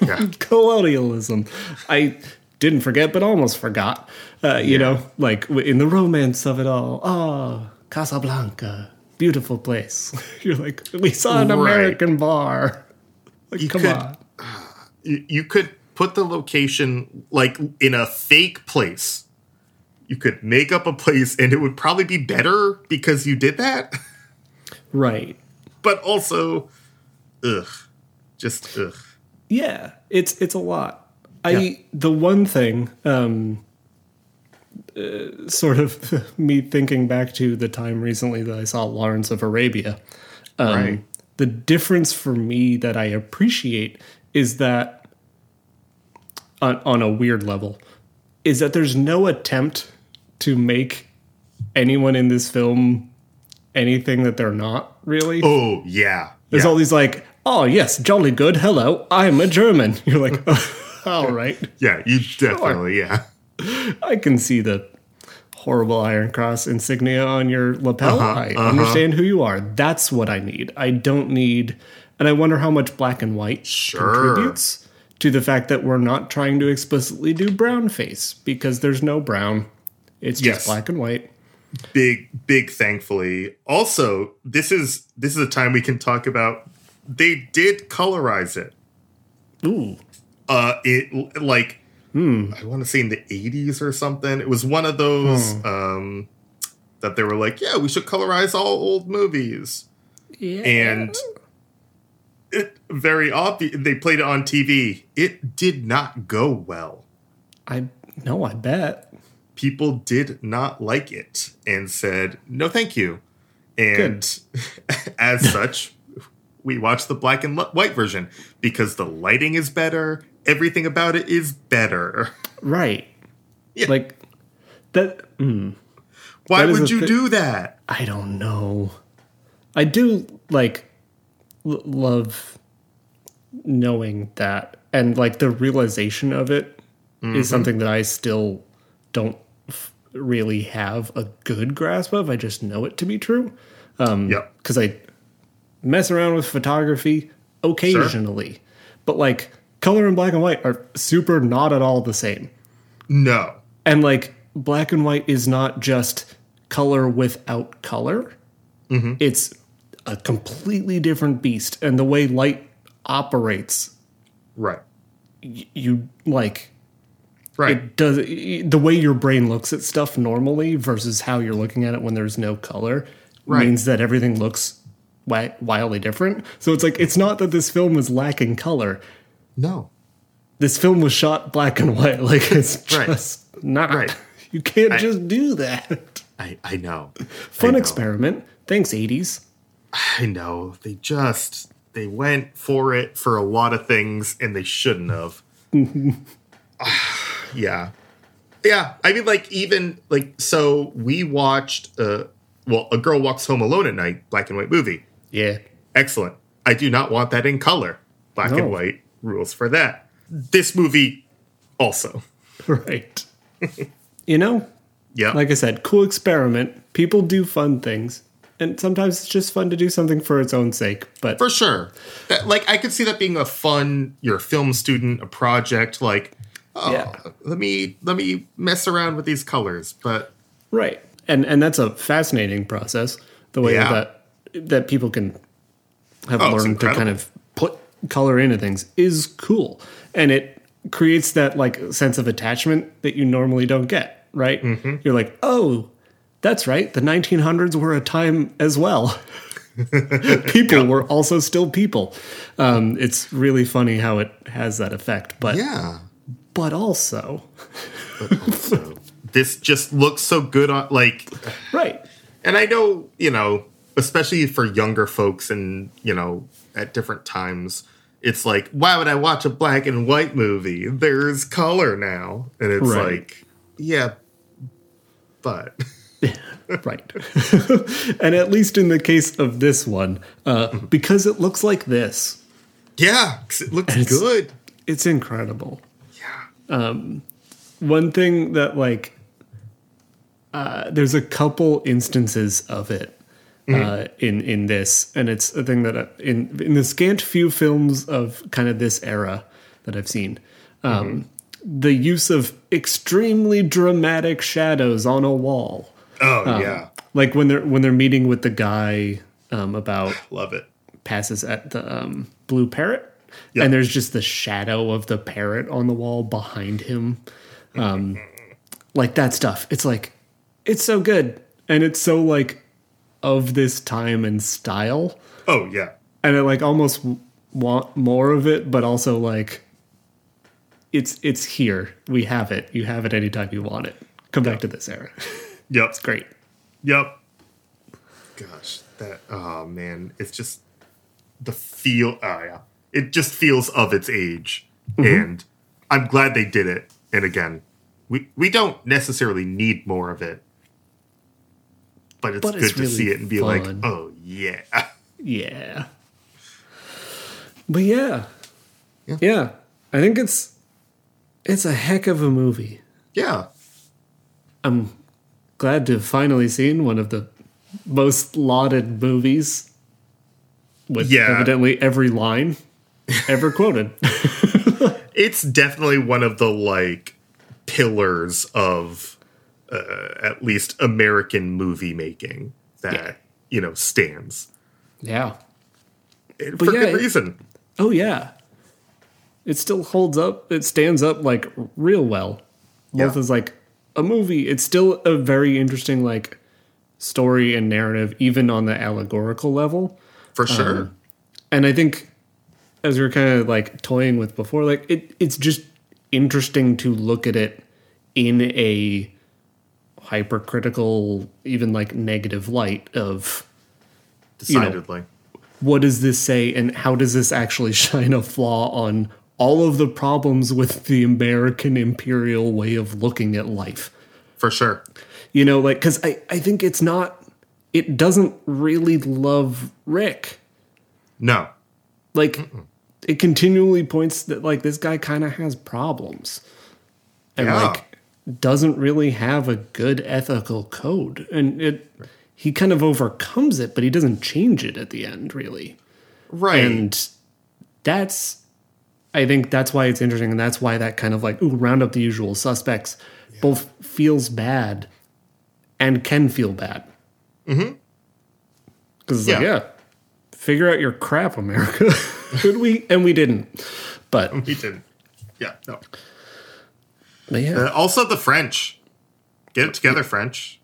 A: Yeah.
B: Colonialism. I didn't forget but almost forgot. Uh, you know, like in the romance of it all. Oh, Casablanca. Beautiful place. You're like, we saw an
A: Right.
B: American bar. Like,
A: You
B: come
A: could-
B: on.
A: You, you could put the location like in a fake place. You could make up a place and it would probably be better because you did that.
B: Right.
A: But also, ugh, just ugh.
B: Yeah, it's it's a lot. I
A: Yeah.
B: the one thing, um, uh, sort of me thinking back to the time recently that I saw Lawrence of Arabia. Um,
A: Right.
B: The difference for me that I appreciate is that on on a weird level is that there's no attempt to make anyone in this film anything that they're not really.
A: Oh yeah,
B: There's
A: yeah.
B: all these like, oh yes, jolly good. Hello, I'm a German. You're like, oh, all right,
A: yeah. You definitely yeah.
B: I can see the horrible Iron Cross insignia on your lapel.
A: Uh-huh,
B: I
A: uh-huh.
B: understand who you are. That's what I need. I don't need, and I wonder how much black and white
A: Sure.
B: contributes to the fact that we're not trying to explicitly do brown face because there's no brown. It's just
A: Yes.
B: black and white.
A: big big thankfully. Also this is this is a time we can talk about they did colorize it.
B: Ooh,
A: uh it like i want to say in the 80s or something. It was one of those um that they were like yeah we should colorize all old movies.
B: Yeah.
A: and it very obvious they played it on tv it did not go well.
B: I no, I bet.
A: People did not like it and said no thank you and as such we watched the black and white version because the lighting is better everything about it is better
B: Right.
A: Yeah.
B: Like that. mm.
A: why
B: That is
A: would you
B: thi-
A: do that
B: I don't know. I do like l- love knowing that, and like the realization of it is
A: Mm-hmm.
B: something that I still don't really have a good grasp of. I just know it to be true
A: Um, yeah.
B: because I mess around with photography occasionally, but like color and black and white are super not at all the same.
A: no
B: And like black and white is not just color without color. It's a completely different beast. And the way light operates,
A: right
B: y- you like
A: right
B: it does the way your brain looks at stuff normally versus how you're looking at it when there's no color
A: Right.
B: means that everything looks wildly different. So it's like it's not that this film is lacking color.
A: no
B: This film was shot black and white. Like it's
A: Right.
B: just not.
A: Right.
B: You can't
A: I-
B: just do that.
A: i i know
B: Fun
A: I know.
B: experiment. Thanks, 80s.
A: i know they just they went for it for a lot of things and they shouldn't have. yeah. Yeah, I mean like even like so we watched uh well, A Girl Walks Home Alone at Night, black and white movie.
B: Yeah.
A: Excellent. I do not want that in color. Black
B: No.
A: and white rules for that. This movie also.
B: Right. you know,
A: Yeah.
B: like I said, cool experiment. People do fun things. And sometimes it's just fun to do something for its own sake. But
A: For sure. That, like I could see that being a fun. You're a film student, a project. Like, oh,
B: Yeah.
A: let me let me mess around with these colors. But
B: right. And and that's a fascinating process. The way
A: Yeah.
B: that that people can have
A: Oh,
B: learned to kind of put color into things is cool. And it creates that like sense of attachment that you normally don't get, right?
A: Mm-hmm.
B: You're like, "Oh, that's right. The 1900s were a time as well." people were also still people. Um, it's really funny how it has that effect, but
A: yeah,
B: but also
A: so this just looks so good on like.
B: right.
A: And I know you know, especially for younger folks, and you know, at different times. It's like, why would I watch a black and white movie? There's color now. And it's
B: Right.
A: like, yeah, but
B: Right. and at least in the case of this one, uh,
A: Mm-hmm.
B: because it looks like this,
A: yeah, 'cause it looks
B: it's-
A: good.
B: it's incredible.
A: Yeah.
B: One thing that, like, uh, there's a couple instances of it uh, in in this, and it's a thing that uh, in in the scant few films of kind of this era that I've seen, um, the use of extremely dramatic shadows on a wall.
A: Oh yeah.
B: like when they're when they're meeting with the guy um, about
A: Love it.
B: passes at the um, blue parrot
A: Yeah.
B: and there's just the shadow of the parrot on the wall behind him. Um, like that stuff. It's like it's so good. And it's so like of this time and style.
A: Oh yeah.
B: and i like almost want more of it but also like it's it's here. We have it. You have it anytime you want it. Come back to this era.
A: Yep.
B: it's great.
A: Yep. Gosh, that oh man, it's just the feel. Oh yeah, it just feels of its age, mm-hmm. and I'm glad they did it. And again, we we don't necessarily need more of it, but it's
B: But
A: good
B: it's
A: to
B: really
A: see it and be like, oh yeah,
B: Yeah. But yeah.
A: Yeah.
B: Yeah. I think it's it's a heck of a movie.
A: yeah,
B: I'm glad to have finally seen one of the most lauded movies with
A: Yeah.
B: evidently every line ever quoted.
A: it's definitely one of the like pillars of uh, at least American movie making that
B: Yeah.
A: you know stands
B: yeah.
A: And for
B: yeah,
A: good
B: it-
A: reason.
B: Oh yeah. It still holds up. It stands up like real well. Both
A: Yeah.
B: as like a movie. It's still a very interesting like story and narrative, even on the allegorical level.
A: For sure.
B: And I think as we were kind of like toying with before, like it, it's just interesting to look at it in a hypercritical, even like negative light of know,
A: Decidedly.
B: what does this say and how does this actually shine a flaw on all of the problems with the American imperial way of looking at life?
A: For sure.
B: You know, like, because I, I think it's not, it doesn't really love Rick.
A: No.
B: Like, it continually points that, like, this guy kind of has problems. And,
A: Yeah.
B: like, doesn't really have a good ethical code. And it, he kind of overcomes it, but he doesn't change it at the end, really.
A: Right.
B: And that's, I think that's why it's interesting. And that's why that kind of like, ooh, round up the usual suspects both feels bad and can feel bad. Mm-hmm. Because it's like,
A: Yeah.
B: Figure out your crap, America. Could we? And we didn't. But,
A: we didn't. Yeah. No.
B: but yeah,
A: Uh, also, the French. Get it together, French.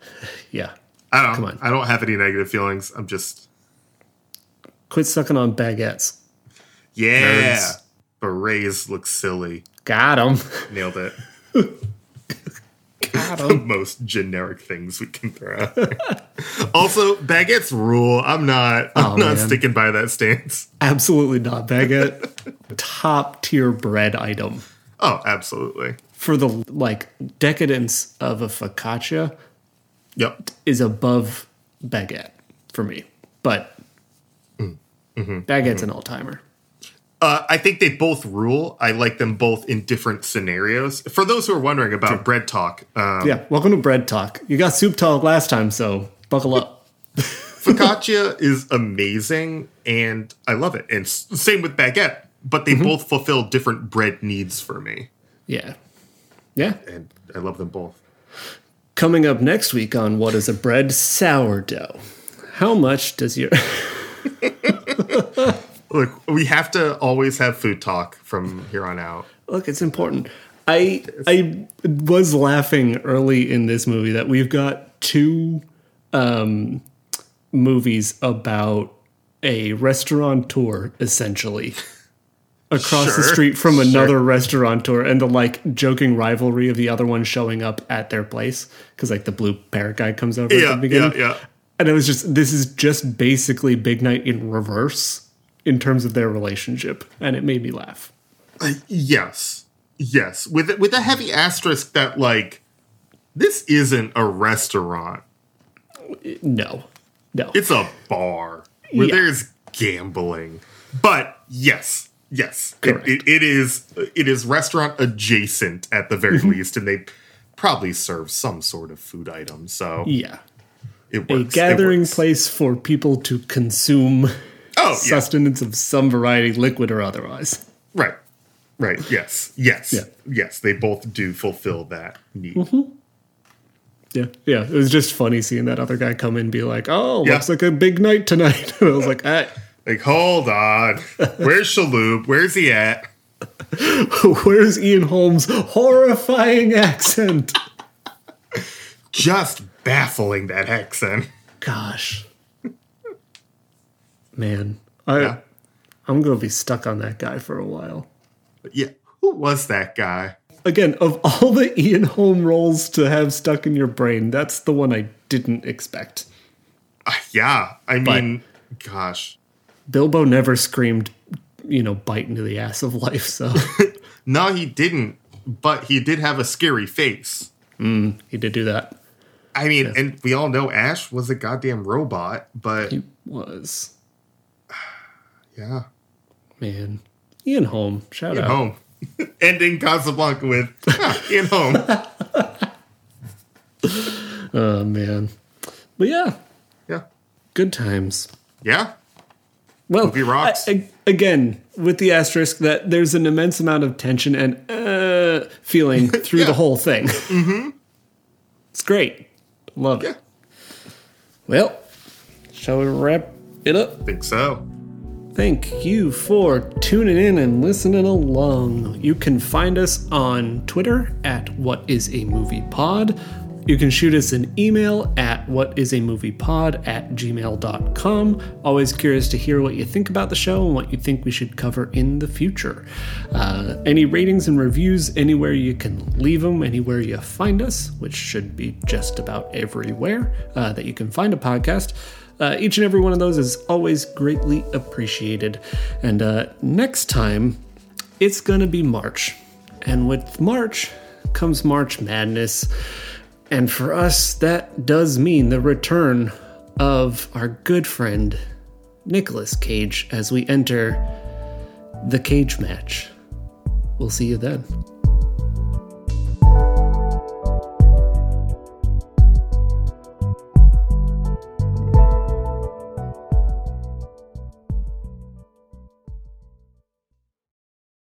B: yeah.
A: I don't.
B: Come on.
A: I don't have any negative feelings. I'm just.
B: Quit sucking on baguettes.
A: Yeah.
B: Nerds.
A: Berets look silly.
B: Got him.
A: Nailed it. the most generic things we can throw out. there. also, baguettes rule. I'm not. I'm
B: Oh,
A: not
B: man.
A: sticking by that stance.
B: Absolutely not. Baguette, top tier bread item.
A: Oh, absolutely.
B: For the like decadence of a focaccia
A: Yep.
B: is above baguette for me. But mm. mm-hmm. baguette's mm-hmm. an all timer.
A: Uh, I think they both rule. I like them both in different scenarios. For those who are wondering about bread talk, um,
B: Yeah, welcome to bread talk. You got soup talk last time, so buckle up.
A: focaccia is amazing, and I love it. And same with baguette, but they both fulfill different bread needs for me,
B: Yeah. Yeah.
A: and I love them both.
B: Coming up next week on What is a Bread Sourdough. How much does your
A: Look, we have to always have food talk from here on out.
B: Look, it's important. I I was laughing early in this movie that we've got two um, movies about a restaurateur essentially across the street from
A: sure.
B: another restaurateur and the like joking rivalry of the other one showing up at their place because like the blue parrot guy comes over at
A: Yeah,
B: the beginning.
A: yeah, yeah.
B: And it was just this is just basically Big Night in reverse in terms of their relationship, and it made me laugh.
A: Uh, yes, yes, with with a heavy asterisk that like this isn't a restaurant;
B: No, no,
A: it's a bar where
B: Yeah.
A: there's gambling. But yes, yes, it, it, it is it is restaurant adjacent at the very mm-hmm. least, and they probably serve some sort of food item. So
B: yeah.
A: it
B: A
A: works. It
B: gathering
A: works.
B: place for people to consume
A: Oh, yeah.
B: sustenance of some variety, liquid or otherwise.
A: Right. Right. Yes. Yes.
B: Yeah.
A: Yes. They both do fulfill that need.
B: Yeah, yeah. It was just funny seeing that other guy come in and be like, "Oh,
A: Yeah.
B: looks like a big night tonight." I was like, ah,
A: Like, hold on. Where's Shalhoub? Where's he at?
B: "Where's Ian Holm's horrifying accent?"
A: Just baffling that accent.
B: Gosh, man, I
A: Yeah.
B: I'm gonna be stuck on that guy for a while.
A: Yeah. Who was that guy?
B: Again, of all the Ian Holm roles to have stuck in your brain, that's the one I didn't expect.
A: Uh, yeah. I mean, gosh.
B: Bilbo never screamed, you know, bite into the ass of life. So
A: No, he didn't. But he did have a scary face.
B: he did do that.
A: I mean, and we all know Ash was a goddamn robot, but
B: He was
A: yeah.
B: man. Ian Holm, shout
A: Ian
B: out.
A: Home. Ending Casablanca with Ian Holm.
B: Oh man, but yeah,
A: Yeah.
B: good times.
A: Yeah.
B: Well,
A: Movie rocks.
B: I- I- again, with the asterisk that there's an immense amount of tension and uh, feeling through
A: Yeah.
B: the whole thing. mm-hmm. It's great. Love
A: Yeah.
B: it. Well, shall we wrap it up?
A: I Think so.
B: Thank you for tuning in and listening along. You can find us on Twitter at What Is a Movie Pod. You can shoot us an email at whatisamoviepod at gmail.com. Always curious to hear what you think about the show and what you think we should cover in the future. Uh, any ratings and reviews, anywhere you can leave them, anywhere you find us, which should be just about everywhere uh, that you can find a podcast. Uh, each and every one of those is always greatly appreciated. And uh, next time, it's going to be March. And with March comes March Madness. And for us, that does mean the return of our good friend, Nicolas Cage, as we enter the cage match. We'll see you then.